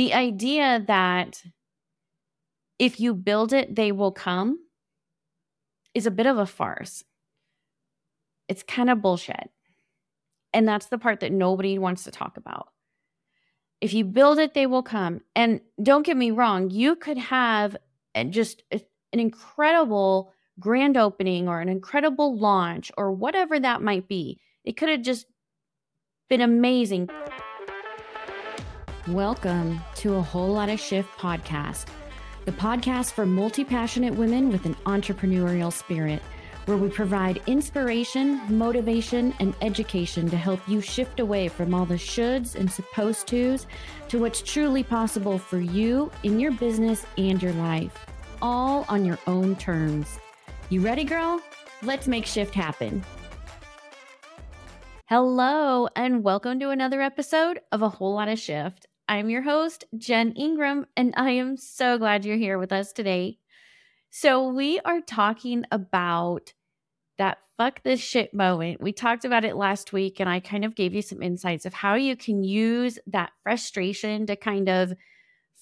the idea that if you build it, they will come is a bit of a farce. It's kind of bullshit. And that's the part that nobody wants to talk about. If you build it, they will come. And don't get me wrong, you could have just an incredible grand opening or an incredible launch or whatever that might be. It could have just been amazing. Welcome to a Whole Lotta Shift podcast, the podcast for multi passionate women with an entrepreneurial spirit, where we provide inspiration, motivation, and education to help you shift away from all the shoulds and supposed tos to what's truly possible for you in your business and your life, all on your own terms. You ready, girl? Let's make shift happen. Hello, and welcome to another episode of A Whole Lotta Shift. I'm your host, Jen Ingram, and I am so glad you're here with us today. So, we are talking about that fuck this shit moment. We talked about it last week, and I kind of gave you some insights of how you can use that frustration to kind of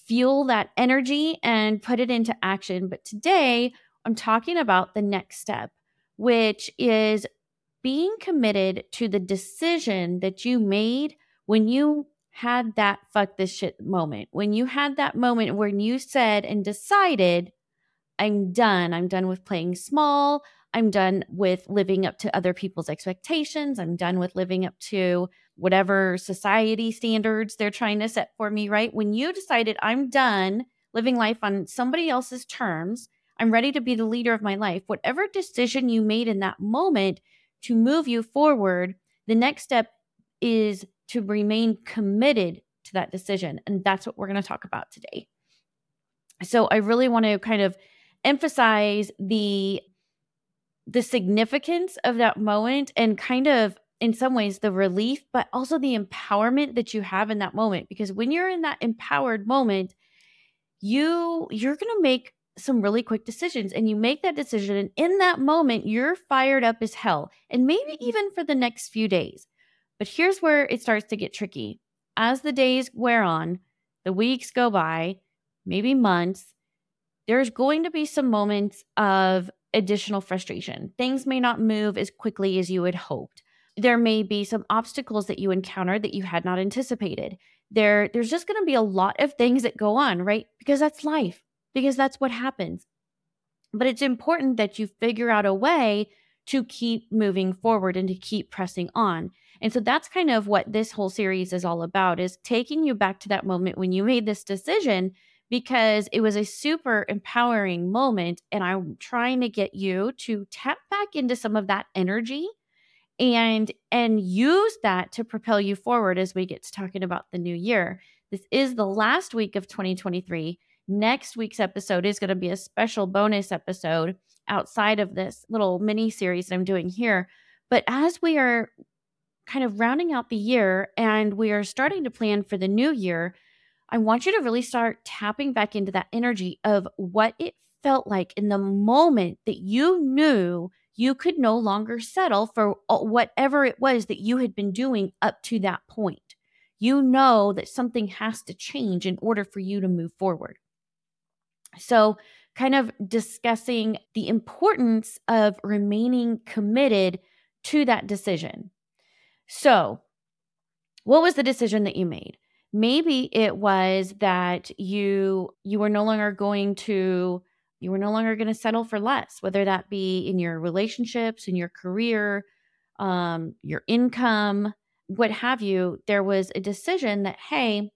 fuel that energy and put it into action. But today, I'm talking about the next step, which is being committed to the decision that you made when you had that fuck this shit moment, when you had that moment when you said and decided, I'm done. I'm done with playing small. I'm done with living up to other people's expectations. I'm done with living up to whatever society standards they're trying to set for me, right? When you decided, I'm done living life on somebody else's terms, I'm ready to be the leader of my life. Whatever decision you made in that moment to move you forward, the next step is to remain committed to that decision. And that's what we're going to talk about today. So I really want to kind of emphasize the the significance of that moment and kind of in some ways the relief but also the empowerment that you have in that moment because when you're in that empowered moment you you're going to make some really quick decisions and you make that decision and in that moment you're fired up as hell and maybe even for the next few days but here's where it starts to get tricky. As the days wear on, the weeks go by, maybe months, there's going to be some moments of additional frustration. Things may not move as quickly as you had hoped. There may be some obstacles that you encounter that you had not anticipated. There there's just going to be a lot of things that go on, right? Because that's life. Because that's what happens. But it's important that you figure out a way to keep moving forward and to keep pressing on. And so that's kind of what this whole series is all about is taking you back to that moment when you made this decision because it was a super empowering moment and I'm trying to get you to tap back into some of that energy and and use that to propel you forward as we get to talking about the new year. This is the last week of 2023. Next week's episode is going to be a special bonus episode outside of this little mini series that I'm doing here. But as we are kind of rounding out the year and we are starting to plan for the new year, I want you to really start tapping back into that energy of what it felt like in the moment that you knew you could no longer settle for uh, whatever it was that you had been doing up to that point. You know that something has to change in order for you to move forward. So, kind of discussing the importance of remaining committed to that decision. So, what was the decision that you made? Maybe it was that you you were no longer going to you were no longer going to settle for less, whether that be in your relationships, in your career, um, your income, what have you. There was a decision that, hey,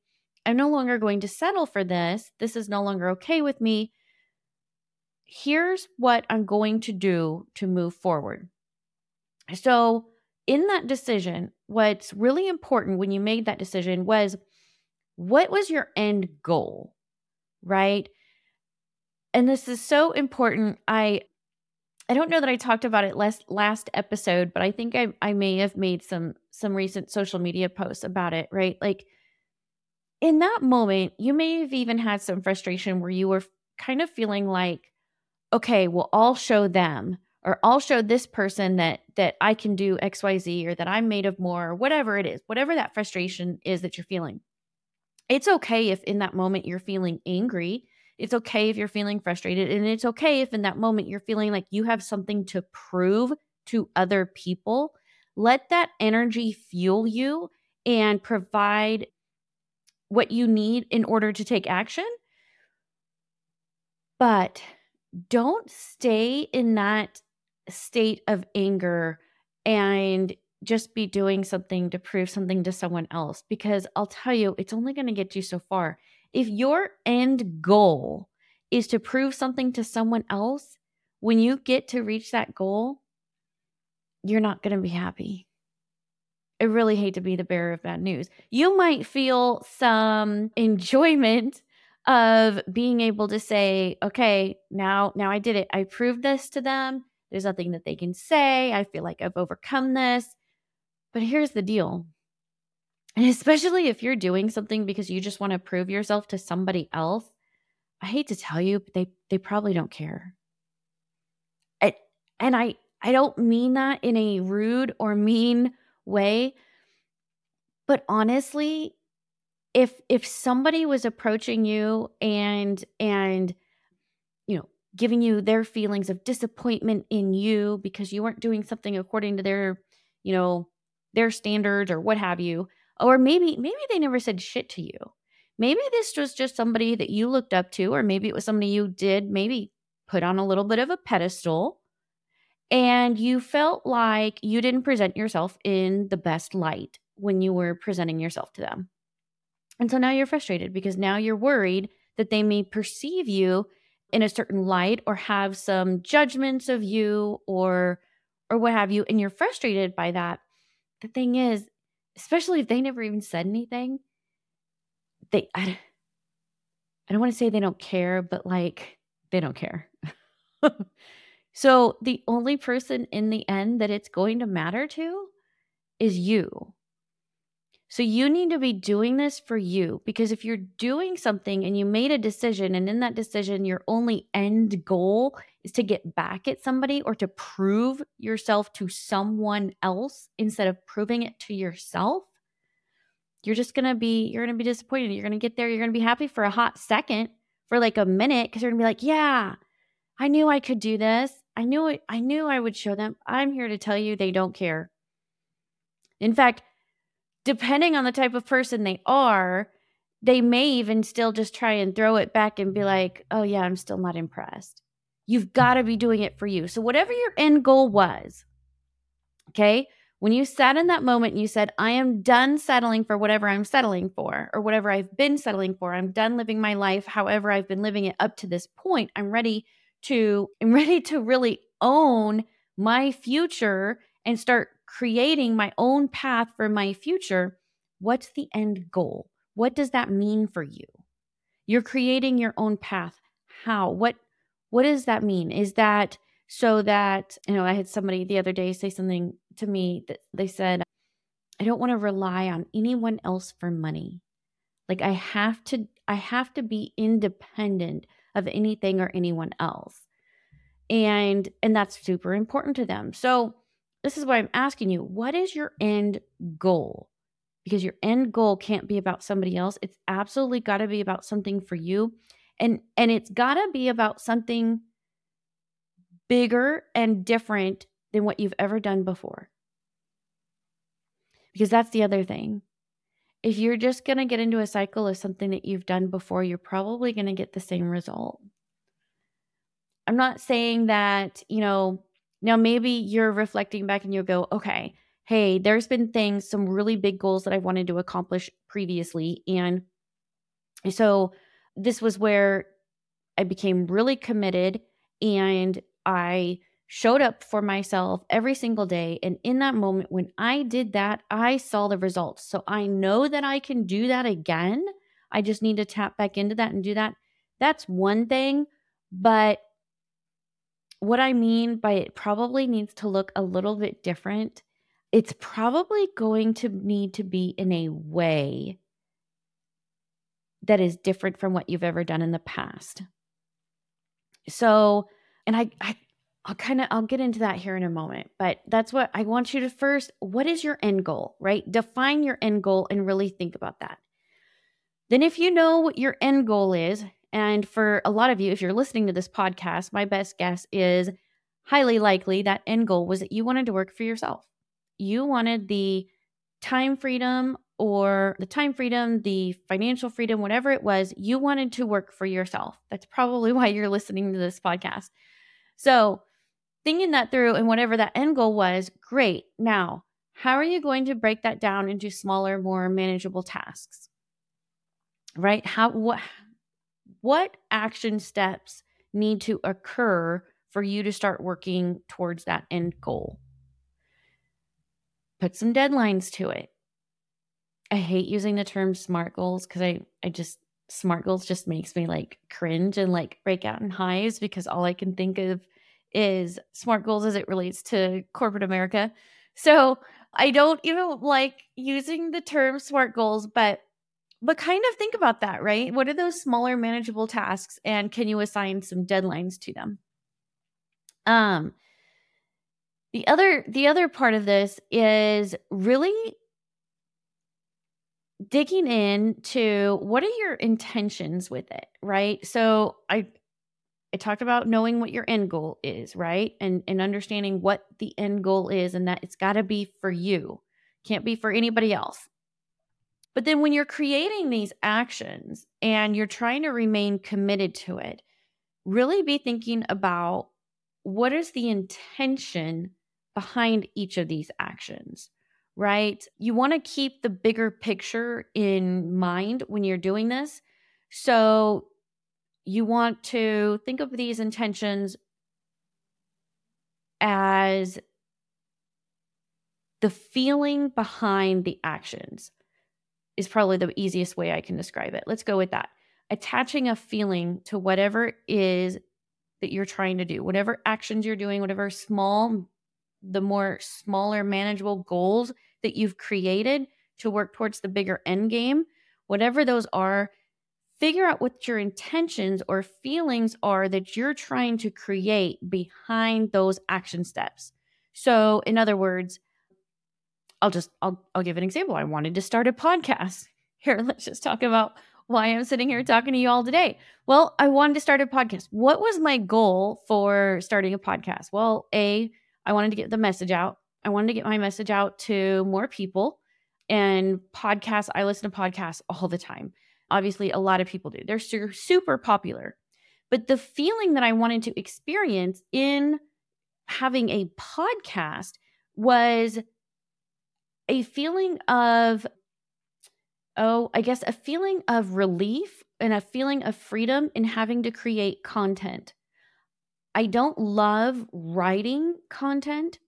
I'm no longer going to settle for this. This is no longer okay with me. Here's what I'm going to do to move forward. So, in that decision, what's really important when you made that decision was what was your end goal, right? And this is so important. I I don't know that I talked about it last last episode, but I think I I may have made some some recent social media posts about it, right? Like in that moment, you may have even had some frustration where you were kind of feeling like, okay, well, I'll show them or I'll show this person that that I can do XYZ or that I'm made of more or whatever it is, whatever that frustration is that you're feeling. It's okay if in that moment you're feeling angry. It's okay if you're feeling frustrated. And it's okay if in that moment you're feeling like you have something to prove to other people. Let that energy fuel you and provide what you need in order to take action. But don't stay in that state of anger and just be doing something to prove something to someone else because I'll tell you, it's only going to get you so far. If your end goal is to prove something to someone else, when you get to reach that goal, you're not going to be happy. I really hate to be the bearer of bad news. You might feel some enjoyment of being able to say, okay, now now I did it. I proved this to them. There's nothing that they can say. I feel like I've overcome this. But here's the deal. And especially if you're doing something because you just want to prove yourself to somebody else, I hate to tell you, but they they probably don't care. I, and I I don't mean that in a rude or mean way. But honestly, if if somebody was approaching you and and giving you their feelings of disappointment in you because you weren't doing something according to their, you know, their standards or what have you, or maybe maybe they never said shit to you. Maybe this was just somebody that you looked up to or maybe it was somebody you did maybe put on a little bit of a pedestal and you felt like you didn't present yourself in the best light when you were presenting yourself to them. And so now you're frustrated because now you're worried that they may perceive you in a certain light or have some judgments of you or or what have you and you're frustrated by that. The thing is, especially if they never even said anything, they I, I don't want to say they don't care, but like they don't care. So the only person in the end that it's going to matter to is you. So you need to be doing this for you because if you're doing something and you made a decision, and in that decision, your only end goal is to get back at somebody or to prove yourself to someone else instead of proving it to yourself, you're just gonna be, you're gonna be disappointed. You're gonna get there, you're gonna be happy for a hot second, for like a minute, because you're gonna be like, yeah, I knew I could do this. I knew it. I knew I would show them. I'm here to tell you they don't care. In fact, depending on the type of person they are, they may even still just try and throw it back and be mm-hmm. like, oh, yeah, I'm still not impressed. You've got to be doing it for you. So, whatever your end goal was, okay, when you sat in that moment and you said, I am done settling for whatever I'm settling for or whatever I've been settling for, I'm done living my life however I've been living it up to this point, I'm ready to I'm ready to really own my future and start creating my own path for my future, what's the end goal? What does that mean for you? You're creating your own path. How? What what does that mean? Is that so that, you know, I had somebody the other day say something to me that they said, I don't want to rely on anyone else for money. Like I have to I have to be independent of anything or anyone else. And and that's super important to them. So this is why I'm asking you, what is your end goal? Because your end goal can't be about somebody else. It's absolutely got to be about something for you. And and it's got to be about something bigger and different than what you've ever done before. Because that's the other thing if you're just going to get into a cycle of something that you've done before, you're probably going to get the same result. I'm not saying that, you know, now maybe you're reflecting back and you'll go, okay, hey, there's been things, some really big goals that I wanted to accomplish previously. And so this was where I became really committed and I showed up for myself every single day. And in that moment, when I did that, I saw the results. So I know that I can do that again. I just need to tap back into that and do that. That's one thing. But what I mean by it probably needs to look a little bit different. It's probably going to need to be in a way that is different from what you've ever done in the past. So, and I, I I'll kind of I'll get into that here in a moment, but that's what I want you to first what is your end goal, right? Define your end goal and really think about that. Then, if you know what your end goal is, and for a lot of you, if you're listening to this podcast, my best guess is highly likely that end goal was that you wanted to work for yourself. You wanted the time freedom or the time freedom, the financial freedom, whatever it was, you wanted to work for yourself. That's probably why you're listening to this podcast. So, thinking that through and whatever that end goal was, great. Now, how are you going to break that down into smaller, more manageable tasks? Right? How what what action steps need to occur for you to start working towards that end goal? Put some deadlines to it. I hate using the term smart goals because I, I just smart goals just makes me like cringe and like break out in hives because all I can think of is smart goals as it relates to corporate America. So I don't even like using the term smart goals, but but kind of think about that, right? What are those smaller manageable tasks and can you assign some deadlines to them? Um the other the other part of this is really digging into what are your intentions with it, right? So I I talked about knowing what your end goal is, right? And and understanding what the end goal is and that it's got to be for you. Can't be for anybody else. But then when you're creating these actions and you're trying to remain committed to it, really be thinking about what is the intention behind each of these actions right? You want to keep the bigger picture in mind when you're doing this. So you want to think of these intentions as the feeling behind the actions is probably the easiest way I can describe it. Let's go with that. Attaching a feeling to whatever is that you're trying to do, whatever actions you're doing, whatever small the more smaller manageable goals that you've created to work towards the bigger end game, whatever those are, figure out what your intentions or feelings are that you're trying to create behind those action steps. So, in other words, I'll just I'll I'll give an example. I wanted to start a podcast. Here, let's just talk about why I'm sitting here talking to you all today. Well, I wanted to start a podcast. What was my goal for starting a podcast? Well, A, I wanted to get the message out. I wanted to get my message out to more people. And podcasts, I listen to podcasts all the time. Obviously, a lot of people do. They're su- super popular. But the feeling that I wanted to experience in having a podcast was a feeling of, oh, I guess a feeling of relief and a feeling of freedom in having to create content. I don't love writing content.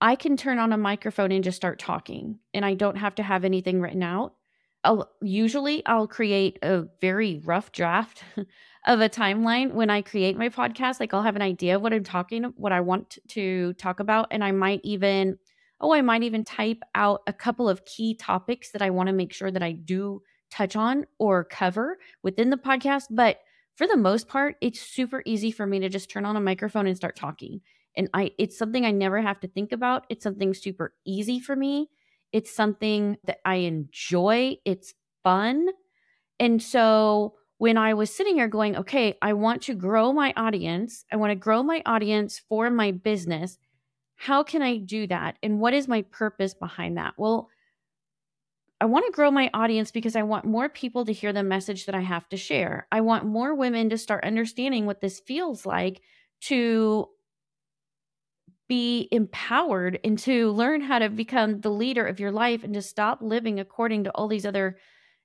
I can turn on a microphone and just start talking, and I don't have to have anything written out. I'll, usually, I'll create a very rough draft of a timeline when I create my podcast. Like, I'll have an idea of what I'm talking, what I want to talk about, and I might even, oh, I might even type out a couple of key topics that I want to make sure that I do touch on or cover within the podcast. But for the most part, it's super easy for me to just turn on a microphone and start talking. And I it's something I never have to think about. It's something super easy for me. It's something that I enjoy. It's fun. And so when I was sitting here going, okay, I want to grow my audience. I want to grow my audience for my business. How can I do that? And what is my purpose behind that? Well, I want to grow my audience because I want more people to hear the message that I have to share. I want more women to start understanding what this feels like to be empowered and to learn how to become the leader of your life and to stop living according to all these other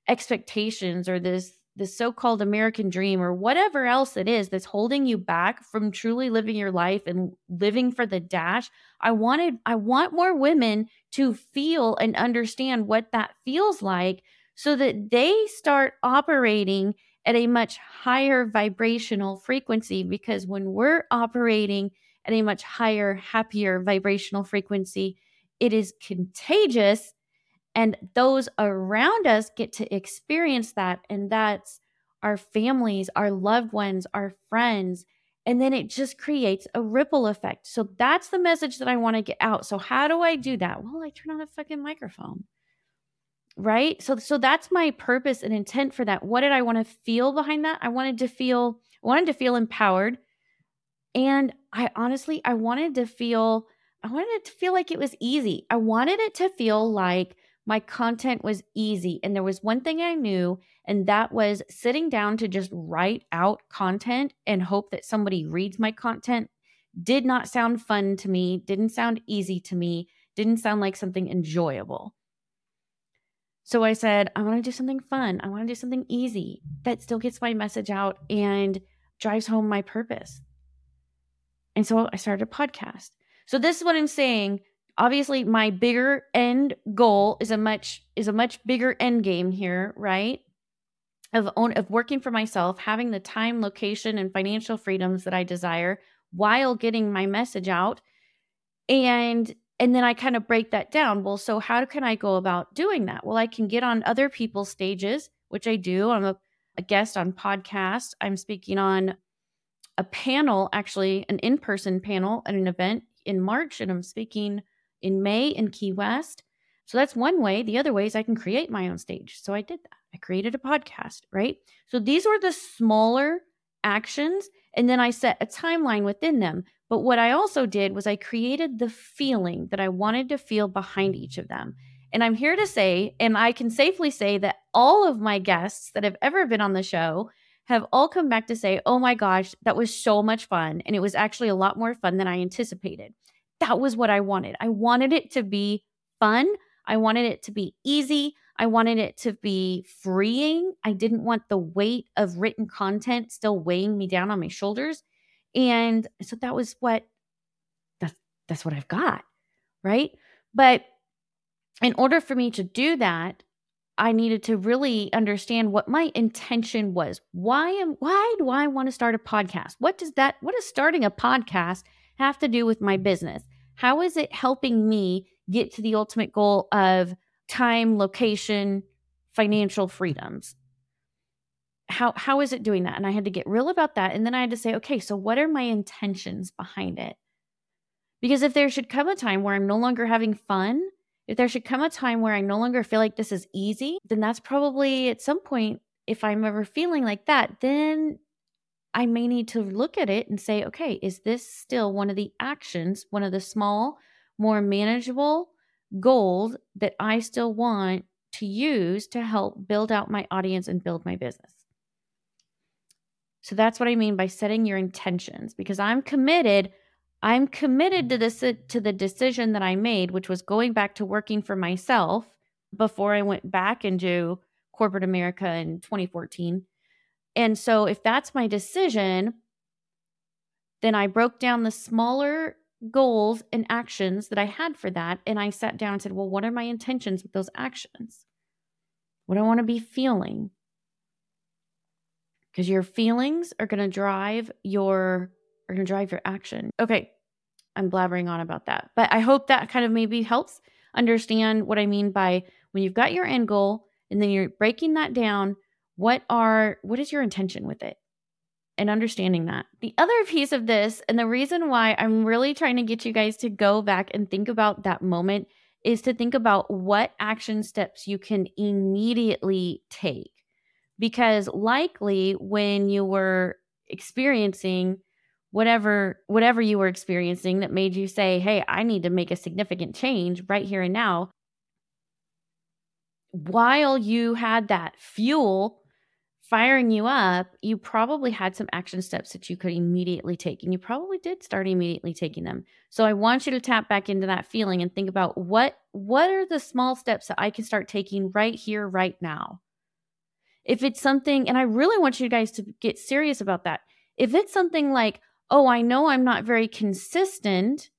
expectations or this this so-called American dream or whatever else it is that's holding you back from truly living your life and living for the dash. I wanted I want more women to feel and understand what that feels like so that they start operating at a much higher vibrational frequency because when we're operating at a much higher happier vibrational frequency it is contagious and those around us get to experience that. And that's our families, our loved ones, our friends. And then it just creates a ripple effect. So that's the message that I want to get out. So, how do I do that? Well, I turn on a fucking microphone. right? So so that's my purpose and intent for that. What did I want to feel behind that? I wanted to feel I wanted to feel empowered. And I honestly I wanted to feel I wanted it to feel like it was easy. I wanted it to feel like my content was easy. And there was one thing I knew, and that was sitting down to just write out content and hope that somebody reads my content did not sound fun to me, didn't sound easy to me, didn't sound like something enjoyable. So I said, I want to do something fun. I want to do something easy that still gets my message out and drives home my purpose. And so I started a podcast. So this is what I'm saying. Obviously, my bigger end goal is a much is a much bigger end game here, right? Of own of working for myself, having the time, location, and financial freedoms that I desire while getting my message out. And and then I kind of break that down. Well, so how can I go about doing that? Well, I can get on other people's stages, which I do. I'm a, a guest on podcasts. I'm speaking on a panel, actually, an in person panel at an event in March, and I'm speaking in May in Key West. So that's one way. The other way is I can create my own stage. So I did that. I created a podcast, right? So these were the smaller actions. And then I set a timeline within them. But what I also did was I created the feeling that I wanted to feel behind each of them. And I'm here to say, and I can safely say that all of my guests that have ever been on the show have all come back to say, oh my gosh, that was so much fun. And it was actually a lot more fun than I anticipated. That was what I wanted. I wanted it to be fun. I wanted it to be easy. I wanted it to be freeing. I didn't want the weight of written content still weighing me down on my shoulders. And so that was what that's that's what I've got, right? But in order for me to do that, I needed to really understand what my intention was. Why am why do I want to start a podcast? What does that what does starting a podcast have to do with my business? How is it helping me get to the ultimate goal of time, location, financial freedoms. How how is it doing that? And I had to get real about that. And then I had to say, okay, so what are my intentions behind it? Because if there should come a time where I'm no longer having fun, if there should come a time where I no longer feel like this is easy, then that's probably at some point, if I'm ever feeling like that, then I may need to look at it and say, okay, is this still one of the actions, one of the small, more manageable goals that I still want to use to help build out my audience and build my business. So that's what I mean by setting your intentions because I'm committed I'm committed to this to the decision that I made which was going back to working for myself before I went back into corporate America in 2014. And so if that's my decision, then I broke down the smaller goals and actions that I had for that. And I sat down and said, well, what are my intentions with those actions? What do I want to be feeling? Because your feelings are going to drive your are going to drive your action. Okay, I'm blabbering on about that, but I hope that kind of maybe helps understand what I mean by when you've got your end goal and then you're breaking that down. What are what is your intention with it? and understanding that. The other piece of this, and the reason why I'm really trying to get you guys to go back and think about that moment, is to think about what action steps you can immediately take. Because likely when you were experiencing whatever whatever you were experiencing that made you say, "Hey, I need to make a significant change right here and now." While you had that fuel firing you up, you probably had some action steps that you could immediately take. And you probably did start immediately taking them. So I want you to tap back into that feeling and think about what what are the small steps that I can start taking right here, right now. If it's something, and I really want you guys to get serious about that. If it's something like, oh, I know I'm not very consistent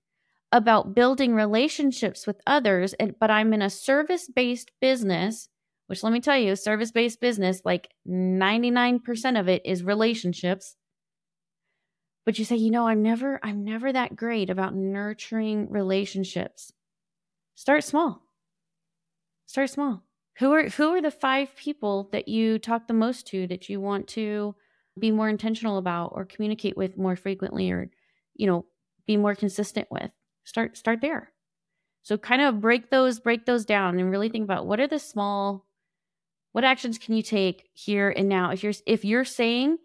about building relationships with others, and, but I'm in a service based business which let me tell you, service based business, like 99% of it is relationships. But you say, you know, I'm never, I'm never that great about nurturing relationships. Start small. Start small. Who are who are the five people that you talk the most to that you want to be more intentional about or communicate with more frequently or, you know, be more consistent with? Start start there. So kind of break those break those down and really think about what are the small what actions can you take here and now? If you're if you're saying,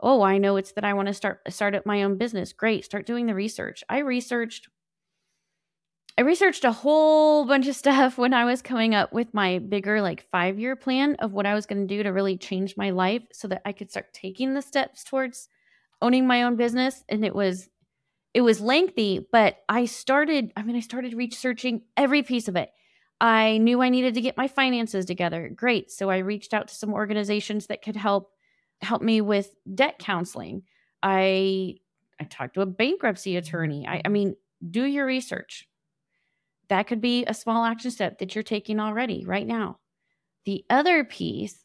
"Oh, I know it's that I want to start start up my own business." Great, start doing the research. I researched I researched a whole bunch of stuff when I was coming up with my bigger, like five year plan of what I was going to do to really change my life so that I could start taking the steps towards owning my own business. And it was, it was lengthy, but I started, I mean, I started researching every piece of it. I knew I needed to get my finances together. Great. So I reached out to some organizations that could help help me with debt counseling. I I talked to a bankruptcy attorney. I, I mean, do your research that could be a small action step that you're taking already right now. The other piece,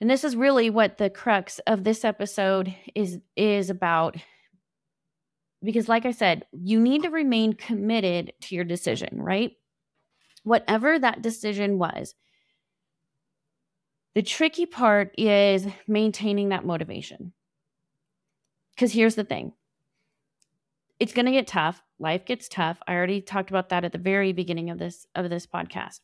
and this is really what the crux of this episode is is about because like I said, you need to remain committed to your decision, right? Whatever that decision was. The tricky part is maintaining that motivation. Cuz here's the thing it's going to get tough. Life gets tough. I already talked about that at the very beginning of this of this podcast.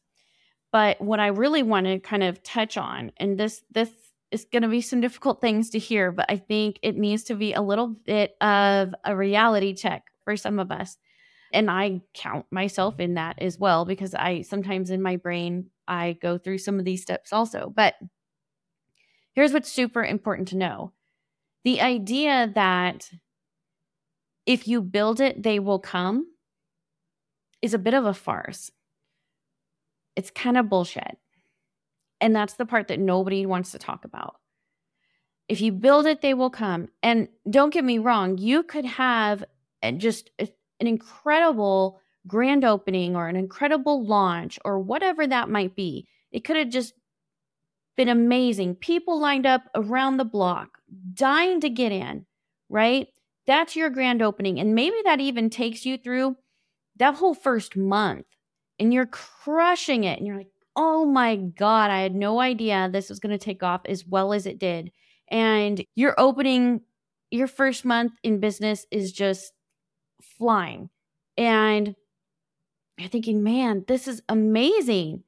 But what I really want to kind of touch on and this this is going to be some difficult things to hear, but I think it needs to be a little bit of a reality check for some of us. And I count myself in that as well because I sometimes in my brain I go through some of these steps also. But here's what's super important to know. The idea that if you build it, they will come is a bit of a farce. It's kind of bullshit. And that's the part that nobody wants to talk about. If you build it, they will come. And don't get me wrong, you could have just uh, an incredible grand opening or an incredible launch or whatever that might be. It could have just been amazing. People lined up around the block, dying to get in, right? That's your grand opening. And maybe that even takes you through that whole first month and you're crushing it. And you're like, oh my God, I had no idea this was going to take off as well as it did. And your opening, your first month in business is just flying. And you're thinking, man, this is amazing.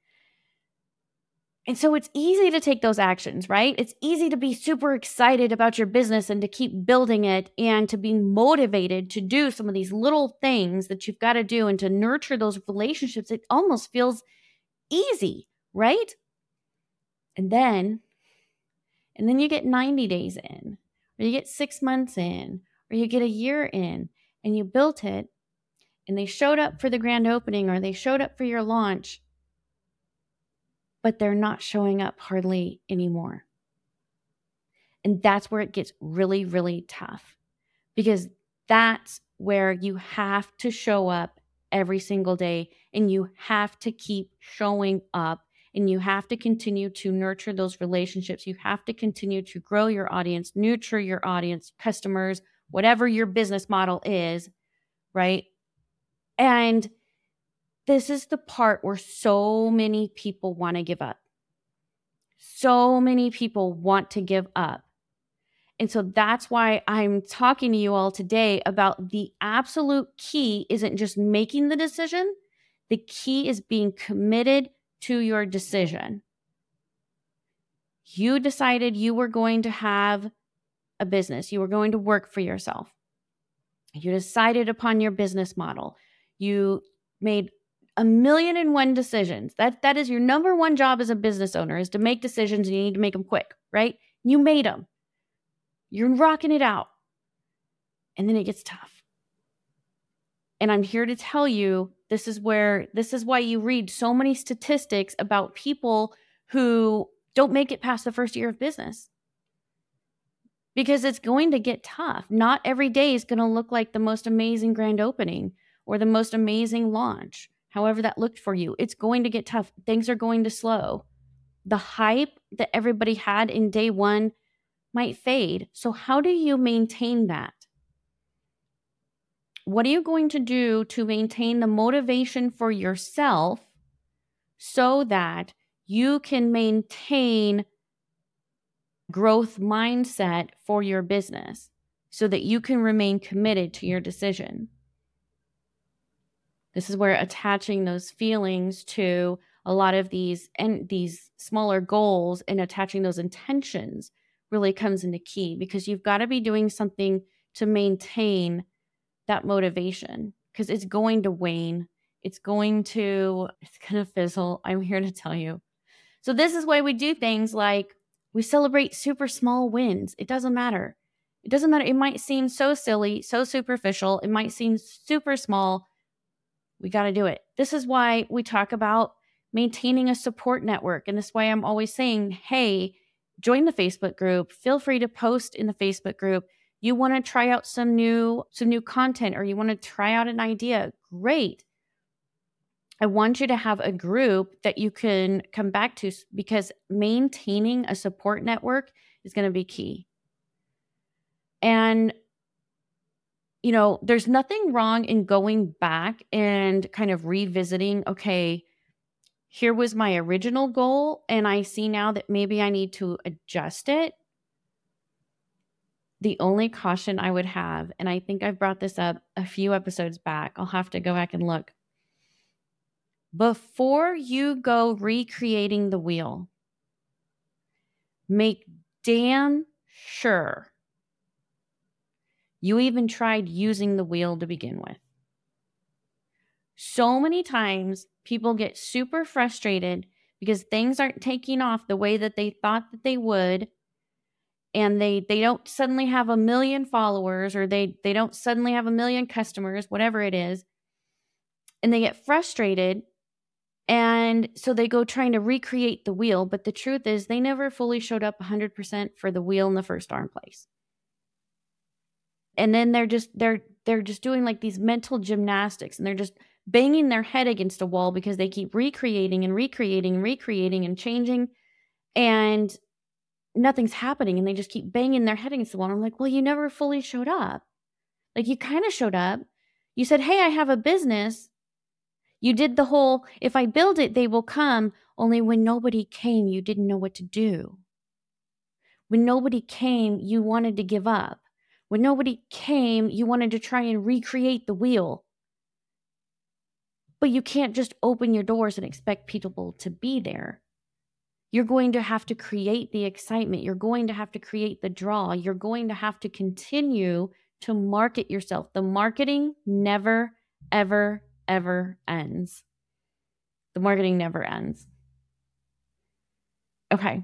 And so it's easy to take those actions, right? It's easy to be super excited about your business and to keep building it and to be motivated to do some of these little things that you've got to do and to nurture those relationships. It almost feels easy, right? And then, and then you get 90 days in, or you get six months in, or you get a year in, and you built it, and they showed up for the grand opening or they showed up for your launch but they're not showing up hardly anymore. And that's where it gets really, really tough because that's where you have to show up every single day and you have to keep showing up and you have to continue to nurture those relationships. You have to continue to grow your audience, nurture your audience, customers, whatever your business model is, right? And this is the part where so many people want to give up. So many people want to give up. And so that's why I'm talking to you all today about the absolute key isn't just making the decision, the key is being committed to your decision. You decided you were going to have a business, you were going to work for yourself. You decided upon your business model. You made a million and one decisions. That that is your number one job as a business owner is to make decisions and you need to make them quick, right? You made them. You're rocking it out. And then it gets tough. And I'm here to tell you this is where this is why you read so many statistics about people who don't make it past the first year of business. Because it's going to get tough. Not every day is going to look like the most amazing grand opening or the most amazing launch however that looked for you. It's going to get tough. Things are going to slow. The hype that everybody had in day one might fade. So, how do you maintain that? What are you going to do to maintain the motivation for yourself so that you can maintain growth mindset for your business so that you can remain committed to your decision? This is where attaching those feelings to a lot of these and these smaller goals and attaching those intentions really comes into key because you've got to be doing something to maintain that motivation because it's going to wane. It's going to it's going to fizzle. I'm here to tell you. So this is why we do things like we celebrate super small wins. It doesn't matter. It doesn't matter. It might seem so silly, so superficial. It might seem super small. We got to do it. This is why we talk about maintaining a support network. And this is why I'm always saying, hey, join the Facebook group. Feel free to post in the Facebook group. You want to try out some new some new content or you want to try out an idea. Great. I want you to have a group that you can come back to because maintaining a support network is going to be key. And you know, there's nothing wrong in going back and kind of revisiting, okay, here was my original goal, and I see now that maybe I need to adjust it. The only caution I would have, and I think I've brought this up a few episodes back, I'll have to go back and look. Before you go recreating the wheel, make damn sure you even tried using the wheel to begin with. So many times people get super frustrated because things aren't taking off the way that they thought that they would and they they don't suddenly have a million followers or they they don't suddenly have a million customers whatever it is and they get frustrated and so they go trying to recreate the wheel but the truth is they never fully showed up 100% for the wheel in the first darn place and then they're just they're they're just doing like these mental gymnastics and they're just banging their head against a wall because they keep recreating and recreating and recreating and changing and nothing's happening and they just keep banging their head against the wall. I'm like, well, you never fully showed up. Like you kind of showed up. You said, hey, I have a business. You did the whole, if I build it, they will come. Only when nobody came, you didn't know what to do. When nobody came, you wanted to give up. When nobody came, you wanted to try and recreate the wheel. But you can't just open your doors and expect people to be there. You're going to have to create the excitement. You're going to have to create the draw. You're going to have to continue to market yourself. The marketing never, ever, ever ends. The marketing never ends. Okay.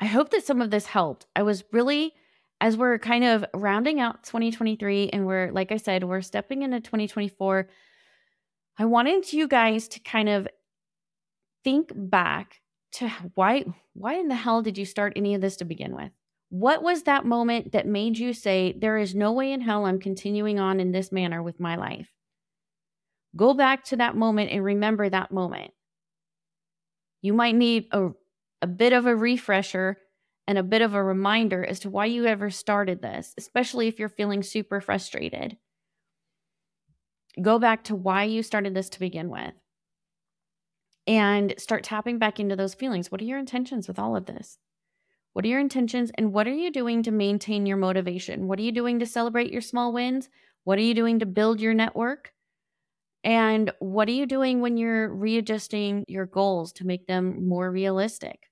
I hope that some of this helped. I was really as we're kind of rounding out 2023 and we're, like I said, we're stepping into 2024, I wanted you guys to kind of think back to why why in the hell did you start any of this to begin with? What was that moment that made you say there is no way in hell I'm continuing on in this manner with my life? Go back to that moment and remember that moment. You might need a a bit of a refresher and a bit of a reminder as to why you ever started this, especially if you're feeling super frustrated. Go back to why you started this to begin with and start tapping back into those feelings. What are your intentions with all of this? What are your intentions and what are you doing to maintain your motivation? What are you doing to celebrate your small wins? What are you doing to build your network? And what are you doing when you're readjusting your goals to make them more realistic?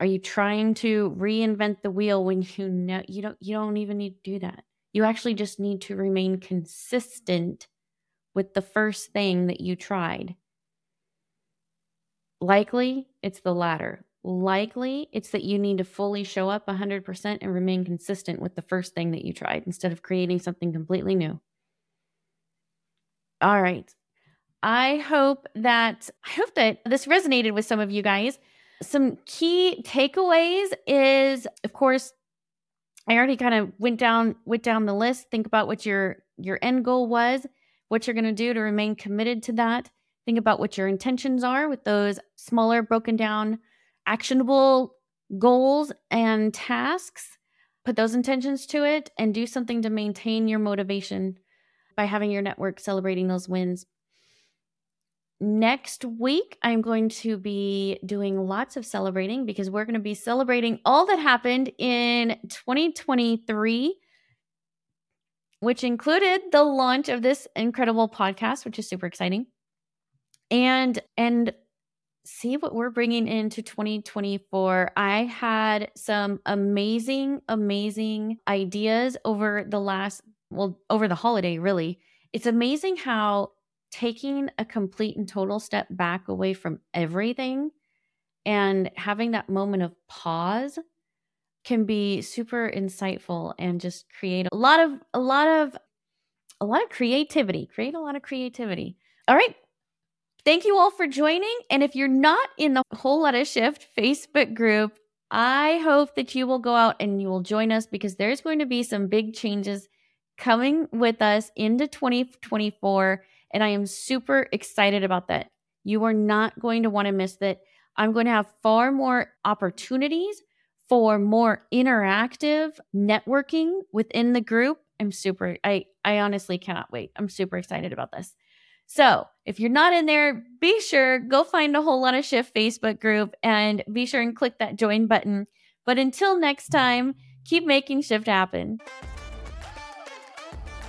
Are you trying to reinvent the wheel when you know you don't you don't even need to do that? You actually just need to remain consistent with the first thing that you tried. Likely, it's the latter. Likely, it's that you need to fully show up 100% and remain consistent with the first thing that you tried instead of creating something completely new. All right. I hope that I hope that this resonated with some of you guys some key takeaways is of course I already kind of went down went down the list. Think about what your your end goal was, what you're going to do to remain committed to that. Think about what your intentions are with those smaller broken down actionable goals and tasks. Put those intentions to it and do something to maintain your motivation by having your network celebrating those wins next week, I'm going to be doing lots of celebrating because we're going to be celebrating all that happened in 2023. which included the launch of this incredible podcast, which is super exciting. And and see what we're bringing into 2024. I had some amazing amazing ideas over the last well over the holiday really. It's amazing how taking a complete and total step back away from everything and having that moment of pause can be super insightful and just create a lot of a lot of a lot of creativity create a lot of creativity. All right. Thank you all for joining. And if you're not in the Whole Lotta Shift facebook group i hope that you will go out and you will join us because there's going to be some big changes coming with us into 2024 and i am super excited about that you are not going to want to miss that i'm going to have far more opportunities for more interactive networking within the group. I'm super I I honestly cannot wait. I'm super excited about this. So, if you're not in there, be sure go find a Whole Lotta Shift Facebook group and be sure and click that join button. But until next time, keep making shift happen.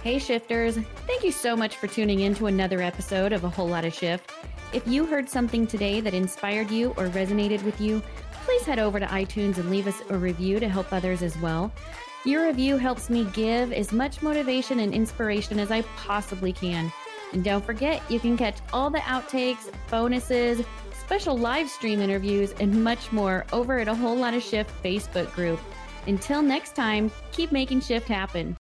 Hey shifters, thank you so much for tuning in to another episode of A Whole Lotta Shift. If you heard something today that inspired you or resonated with you, please head over to iTunes and leave us a review to help others as well. Your review helps me give as much motivation and inspiration as I possibly can. And don't forget, you can catch all the outtakes, bonuses, special live stream interviews, and much more over at a Whole Lotta Shift Facebook group. Until next time, keep making shift happen.